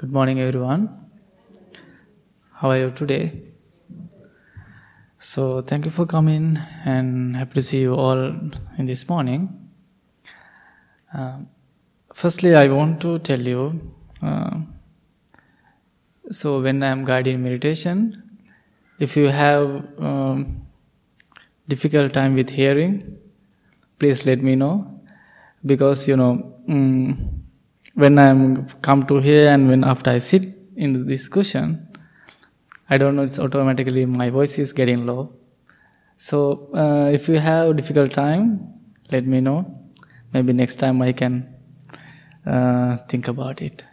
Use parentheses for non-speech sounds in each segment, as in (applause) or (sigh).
Good morning, everyone. How are you today? So, thank you for coming and happy to see you all in this morning. Uh, firstly, I want to tell you uh, so, when I am guiding meditation, if you have um, difficult time with hearing, please let me know because you know. Um, when I'm come to here and when after I sit in the discussion, I don't know, it's automatically my voice is getting low. So uh, if you have difficult time, let me know. Maybe next time I can uh, think about it.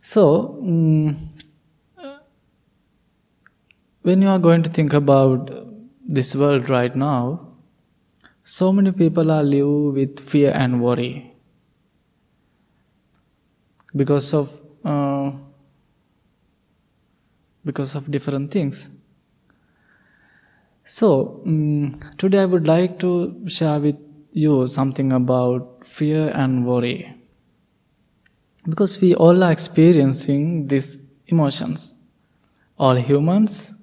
So um, when you are going to think about this world right now, so many people are live with fear and worry because of uh, because of different things. So um, today i would like to share with you something about fear and worry. Because we all are experiencing these emotions. All humans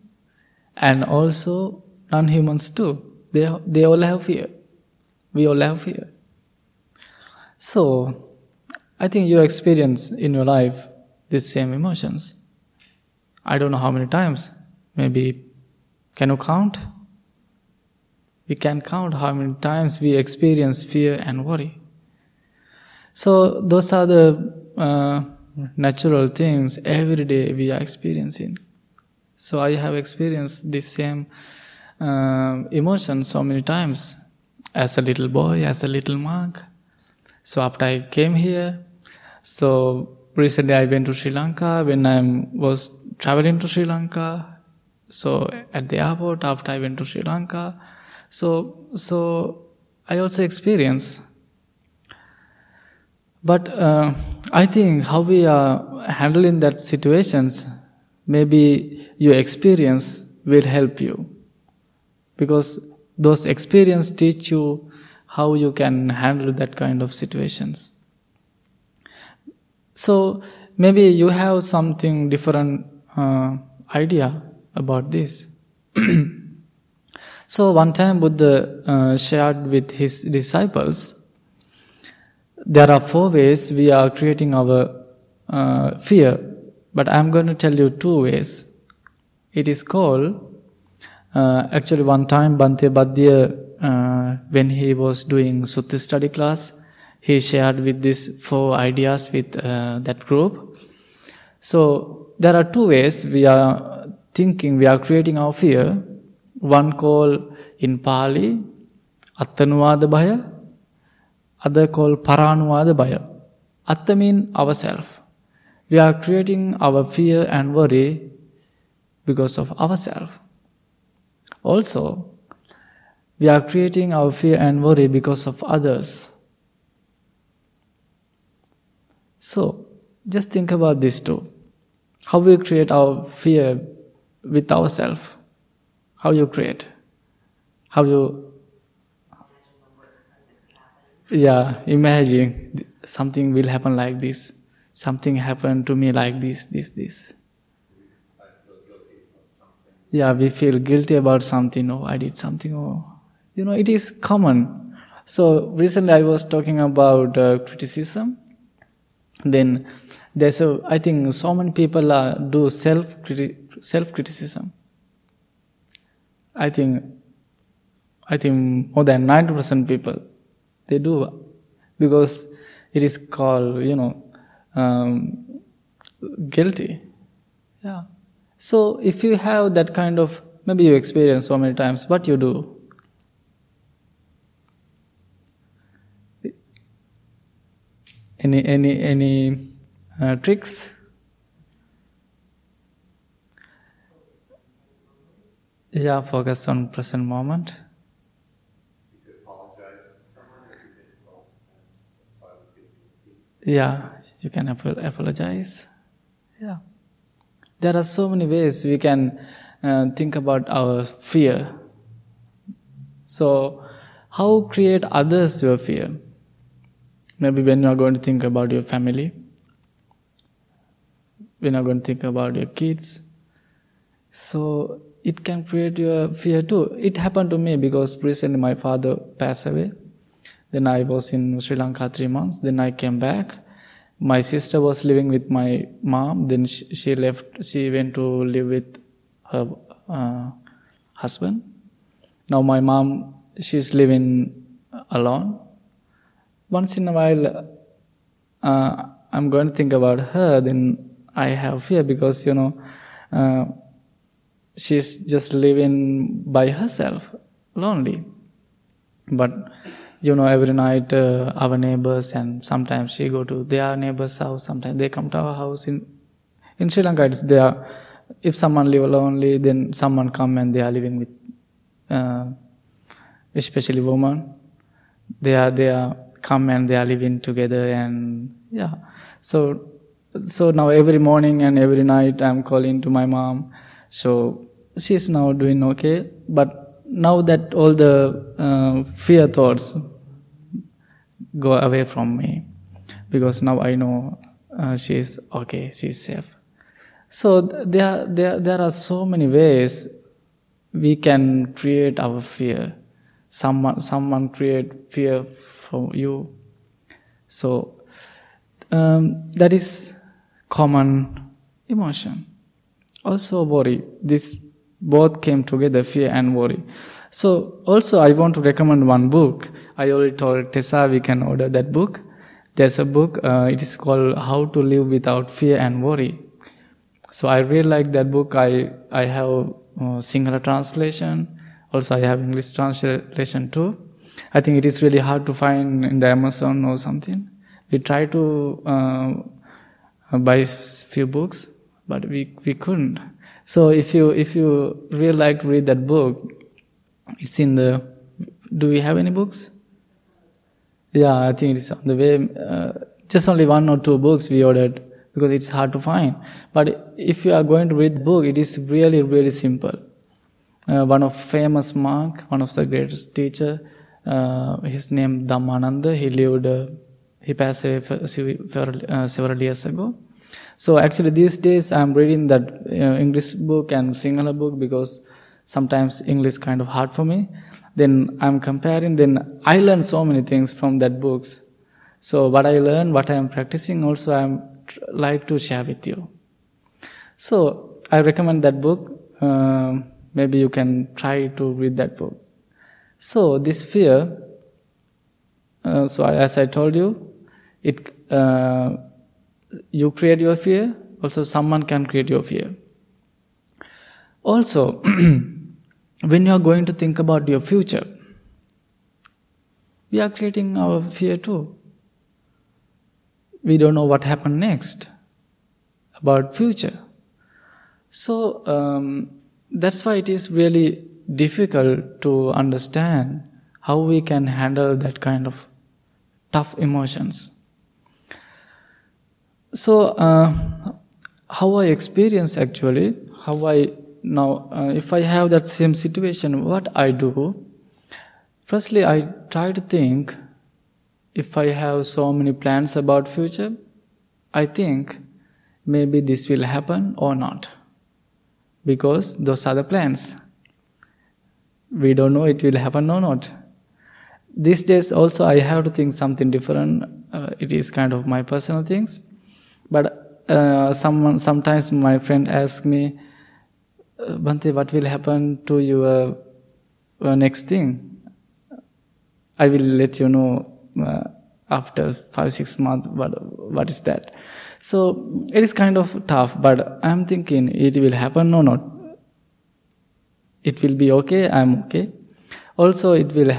and also non-humans too. They, they all have fear. We all have fear. So I think you experience in your life these same emotions. I don't know how many times. Maybe, can you count? We can count how many times we experience fear and worry. So, those are the uh, natural things every day we are experiencing. So, I have experienced this same uh, emotion so many times as a little boy, as a little monk. So, after I came here, so recently I went to Sri Lanka when I was traveling to Sri Lanka. So at the airport after I went to Sri Lanka. So so I also experienced. But uh, I think how we are handling that situations, maybe your experience will help you, because those experience teach you how you can handle that kind of situations. So maybe you have something different uh, idea about this. (clears throat) so one time Buddha uh, shared with his disciples, there are four ways we are creating our uh, fear, but I'm going to tell you two ways. It is called, uh, actually one time Bhante Badhya, uh, when he was doing Sutta study class, he shared with these four ideas with uh, that group. So there are two ways we are thinking, we are creating our fear. One called in Pali, Attanuvada Bhaya, other called Paranuvada Bhaya. Atta mean ourself. We are creating our fear and worry because of ourselves. Also, we are creating our fear and worry because of others. So, just think about this too. How we create our fear with ourselves. How you create. How you. Yeah, imagine something will happen like this. Something happened to me like this, this, this. Yeah, we feel guilty about something. Oh, I did something. Oh, you know, it is common. So recently I was talking about uh, criticism then there's a i think so many people uh, do self self criticism i think i think more than 90% people they do because it is called you know um, guilty. Yeah. So if you have that kind of maybe you experience so many times what you do Any any any uh, tricks? Yeah, focus on present moment. Yeah, you can apologize. Yeah. There are so many ways we can uh, think about our fear. So, how create others your fear? Maybe when you are going to think about your family, when you're going to think about your kids. So it can create your fear too. It happened to me because recently my father passed away. Then I was in Sri Lanka three months. Then I came back. My sister was living with my mom. Then she, she left. She went to live with her uh, husband. Now my mom, she's living alone. Once in a while, uh, I'm going to think about her. Then I have fear because you know. Uh, she's just living by herself, lonely. But you know, every night uh, our neighbors and sometimes she go to their neighbor's house. Sometimes they come to our house. In in Sri Lanka, it's there. If someone live lonely, then someone come and they are living with, uh, especially women. They are they are come and they are living together and yeah. So so now every morning and every night I'm calling to my mom. So she's now doing okay but now that all the uh, fear thoughts go away from me because now i know uh, she's okay she's safe so there, there, there are so many ways we can create our fear someone someone create fear for you. So um, that is common emotion. Also worry. This both came together fear and worry. So also i want to recommend one book. I already told tessa we can order that book. There's a book uh, it is called how to live without fear and worry. So i really like that book. I i have uh, Sinhala translation. Also i have english translation too i think it is really hard to find in the amazon or something we try to uh, buy few books but we we couldn't so if you if you really like to read that book, it's in the. Do we have any books? Yeah, I think it's on the way. Uh, just only one or two books we ordered because it's hard to find. But if you are going to read the book, it is really really simple. Uh, one of famous monk, one of the greatest teacher, uh, his name Dhammananda. He lived. Uh, he passed away for, uh, several years ago. So actually these days I'm reading that uh, English book and Sinhala book because sometimes English is kind of hard for me. Then I'm comparing, then I learn so many things from that books. So what I learn, what I am practicing also I'm tr- like to share with you. So I recommend that book. Uh, maybe you can try to read that book. So this fear, uh, so as I told you, it uh, you create your fear, also someone can create your fear. Also, (clears throat) when you are going to think about your future, we are creating our fear too. We don't know what happened next about future. So um, that's why it is really difficult to understand how we can handle that kind of tough emotions. So, uh, how I experience actually, how I now, uh, if I have that same situation, what I do, firstly, I try to think if I have so many plans about future, I think maybe this will happen or not. Because those are the plans. We don't know it will happen or not. These days also I have to think something different. Uh, it is kind of my personal things. But uh, someone sometimes my friend asks me, uh, Bhante, what will happen to your uh, next thing? I will let you know uh, after five six months. What what is that? So it is kind of tough, but I'm thinking it will happen or not. It will be okay. I'm okay. Also, it will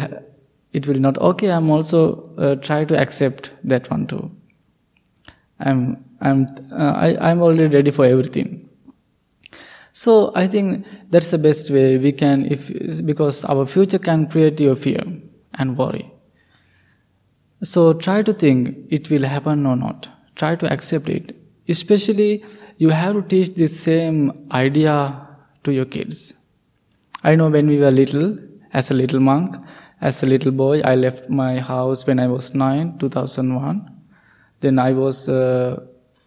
it will not okay. I'm also uh, try to accept that one too. I'm I'm uh, I, I'm already ready for everything. So I think that's the best way we can if because our future can create your fear and worry. So try to think it will happen or not. Try to accept it. Especially you have to teach this same idea to your kids. I know when we were little, as a little monk, as a little boy, I left my house when I was nine, 2001. Then I was uh,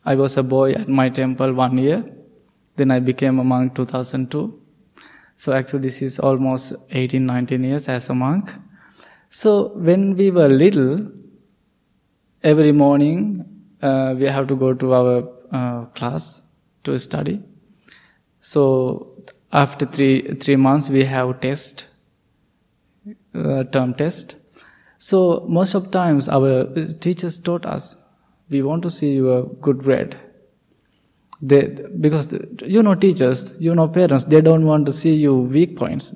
I was a boy at my temple one year. Then I became a monk 2002. So actually this is almost 18, 19 years as a monk. So when we were little, every morning uh, we have to go to our uh, class to study. So after three three months we have test, uh, term test. So most of times our teachers taught us, we want to see your good grade. They, because you know teachers, you know parents, they don't want to see you weak points.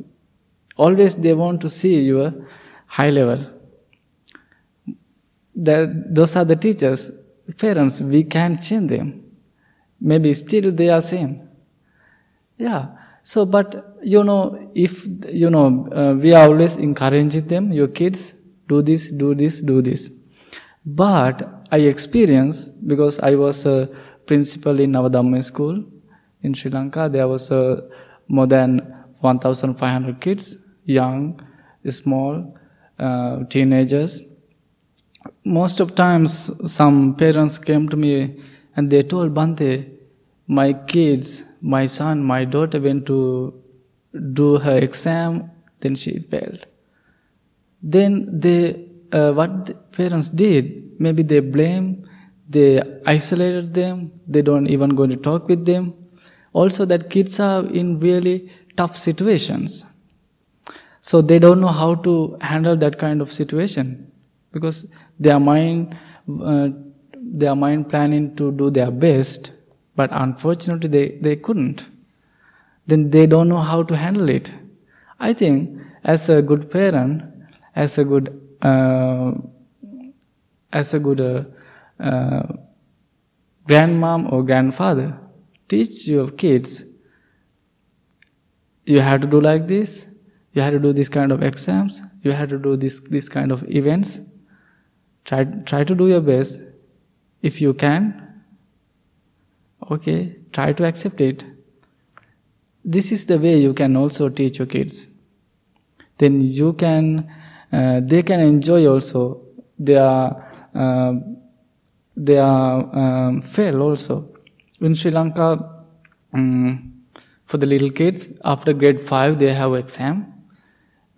Always they want to see your high level. That those are the teachers. Parents, we can't change them. Maybe still they are same. Yeah. So, but you know, if you know, uh, we are always encouraging them, your kids, do this, do this, do this. But I experienced because I was a principal in Navadhamma school in Sri Lanka. There was uh, more than 1,500 kids, young, small, uh, teenagers. Most of times, some parents came to me and they told Bhante, my kids, my son, my daughter went to do her exam, then she failed. Then they, uh, what the parents did, maybe they blame, they isolated them, they don't even go to talk with them. Also, that kids are in really tough situations. So they don't know how to handle that kind of situation because their mind, uh, their mind planning to do their best, but unfortunately they, they couldn't. Then they don't know how to handle it. I think as a good parent, as a good, uh, as a good uh, uh, grandmom or grandfather, teach your kids. You have to do like this. You have to do this kind of exams. You have to do this this kind of events. Try try to do your best. If you can, okay, try to accept it. This is the way you can also teach your kids. Then you can, uh, they can enjoy also their uh, their um, fail also. In Sri Lanka, um, for the little kids, after grade five, they have exam.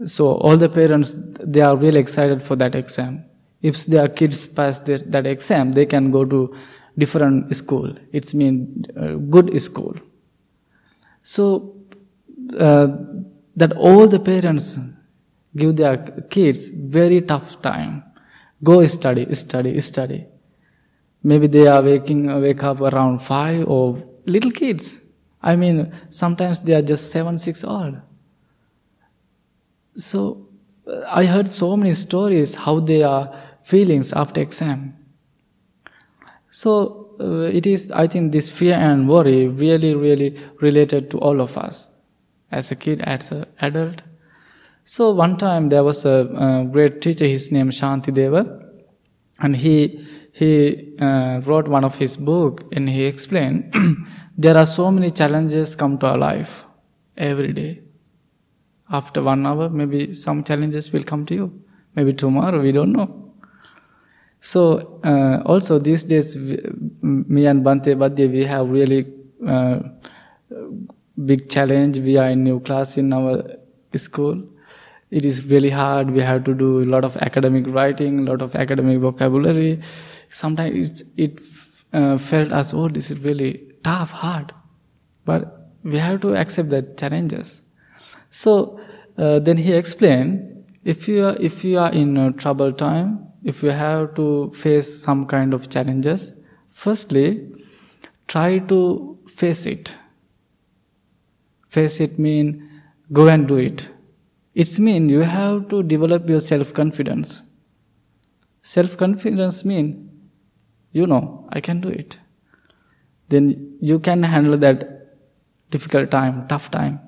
So all the parents, they are really excited for that exam. If their kids pass their, that exam, they can go to different school. It's mean uh, good school. So uh, that all the parents give their kids very tough time. Go study, study, study. Maybe they are waking wake up around five or little kids. I mean, sometimes they are just seven, six old. So I heard so many stories how they are feelings after exam. So uh, it is, I think, this fear and worry really, really related to all of us, as a kid, as an adult. So one time there was a, a great teacher, his name Shanti Deva, and he he uh, wrote one of his book, and he explained (clears throat) there are so many challenges come to our life every day. After one hour, maybe some challenges will come to you. Maybe tomorrow, we don't know. So uh, also these days, me and Bhante Badye, we have really uh, big challenge. We are in new class in our school. It is really hard. We have to do a lot of academic writing, a lot of academic vocabulary. Sometimes it uh, felt as oh, this is really tough, hard, but we have to accept the challenges. So uh, then he explained, if you are, if you are in a trouble time, if you have to face some kind of challenges, firstly, try to face it. Face it mean go and do it. It's mean you have to develop your self-confidence. Self-confidence mean, you know, I can do it. Then you can handle that difficult time, tough time.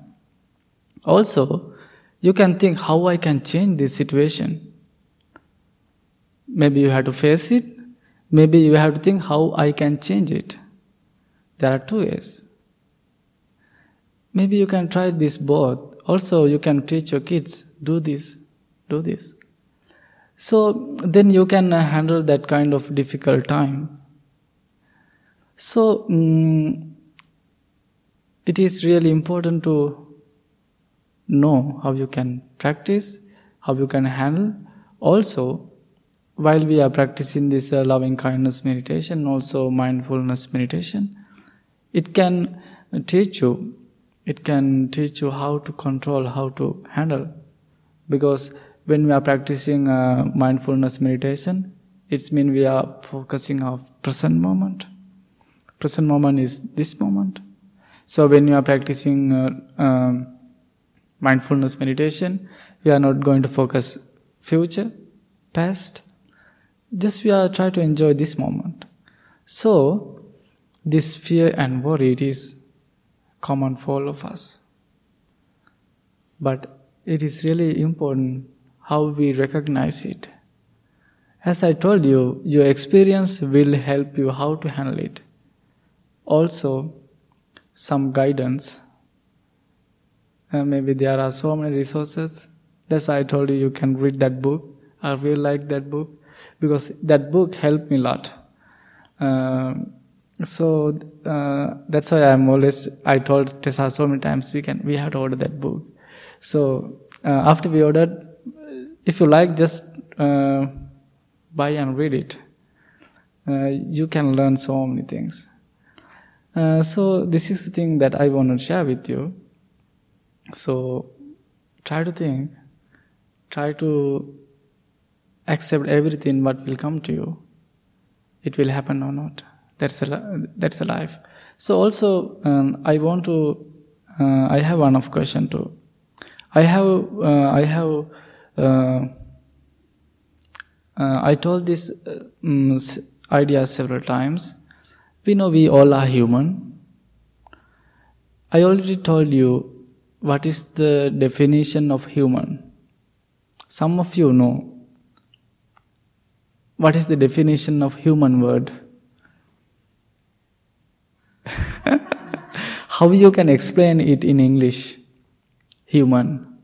Also, you can think how I can change this situation. Maybe you have to face it. Maybe you have to think how I can change it. There are two ways. Maybe you can try this both. Also, you can teach your kids, do this, do this. So then you can handle that kind of difficult time. So, um, it is really important to know how you can practice, how you can handle. Also, while we are practicing this uh, loving kindness meditation, also mindfulness meditation, it can teach you, it can teach you how to control, how to handle. Because when we are practicing uh, mindfulness meditation, it means we are focusing on present moment. Present moment is this moment. So when you are practicing uh, um, mindfulness meditation, we are not going to focus future, past. Just we are trying to enjoy this moment. So this fear and worry it is common for all of us. But it is really important how we recognize it. As I told you, your experience will help you how to handle it. Also, some guidance uh, maybe there are so many resources. That's why I told you you can read that book. I really like that book because that book helped me a lot. Uh, so uh, that's why I'm always. I told Tessa so many times we can we have to order that book. So uh, after we ordered, if you like, just uh, buy and read it. Uh, you can learn so many things. so this is the thing that I want to share with you. So try to think, try to accept everything what will come to you. It will happen or not. That's a that's a life. So also um, I want to. Uh, I have one of question too. I have uh, I have. Uh, uh I told this um, idea several times. We know we all are human. I already told you what is the definition of human? Some of you know what is the definition of human word? (laughs) How you can explain it in English? Human.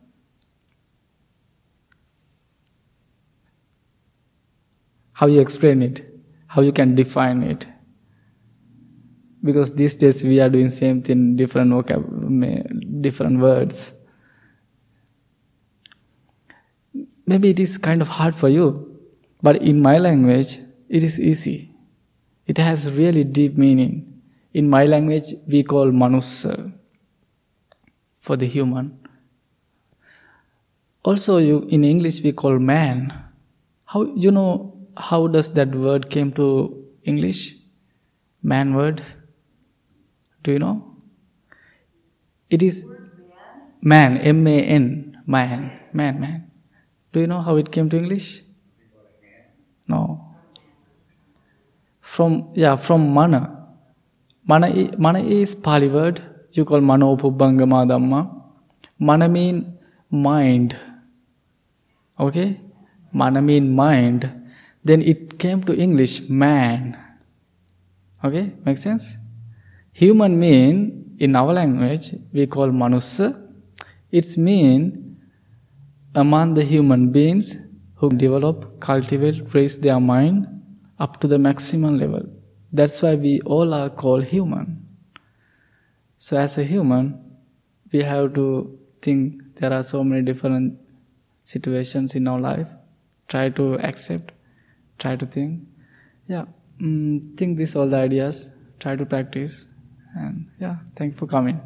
How you explain it? How you can define it? because these days we are doing same thing different vocab different words maybe it is kind of hard for you but in my language it is easy it has really deep meaning in my language we call manussa for the human also you in english we call man how you know how does that word came to english man word do you know? It is man, M A N, man, man, man. Do you know how it came to English? No. From, yeah, from mana. Mana, mana is Pali word. You call mano pubbangama dhamma. Mana mean mind. Okay? Mana mean mind. Then it came to English man. Okay? Make sense? Human mean in our language we call manussa. It's mean among the human beings who develop, cultivate, raise their mind up to the maximum level. That's why we all are called human. So as a human, we have to think there are so many different situations in our life. Try to accept, try to think. Yeah, mm, think these all the ideas, try to practice. And yeah, thank you for coming.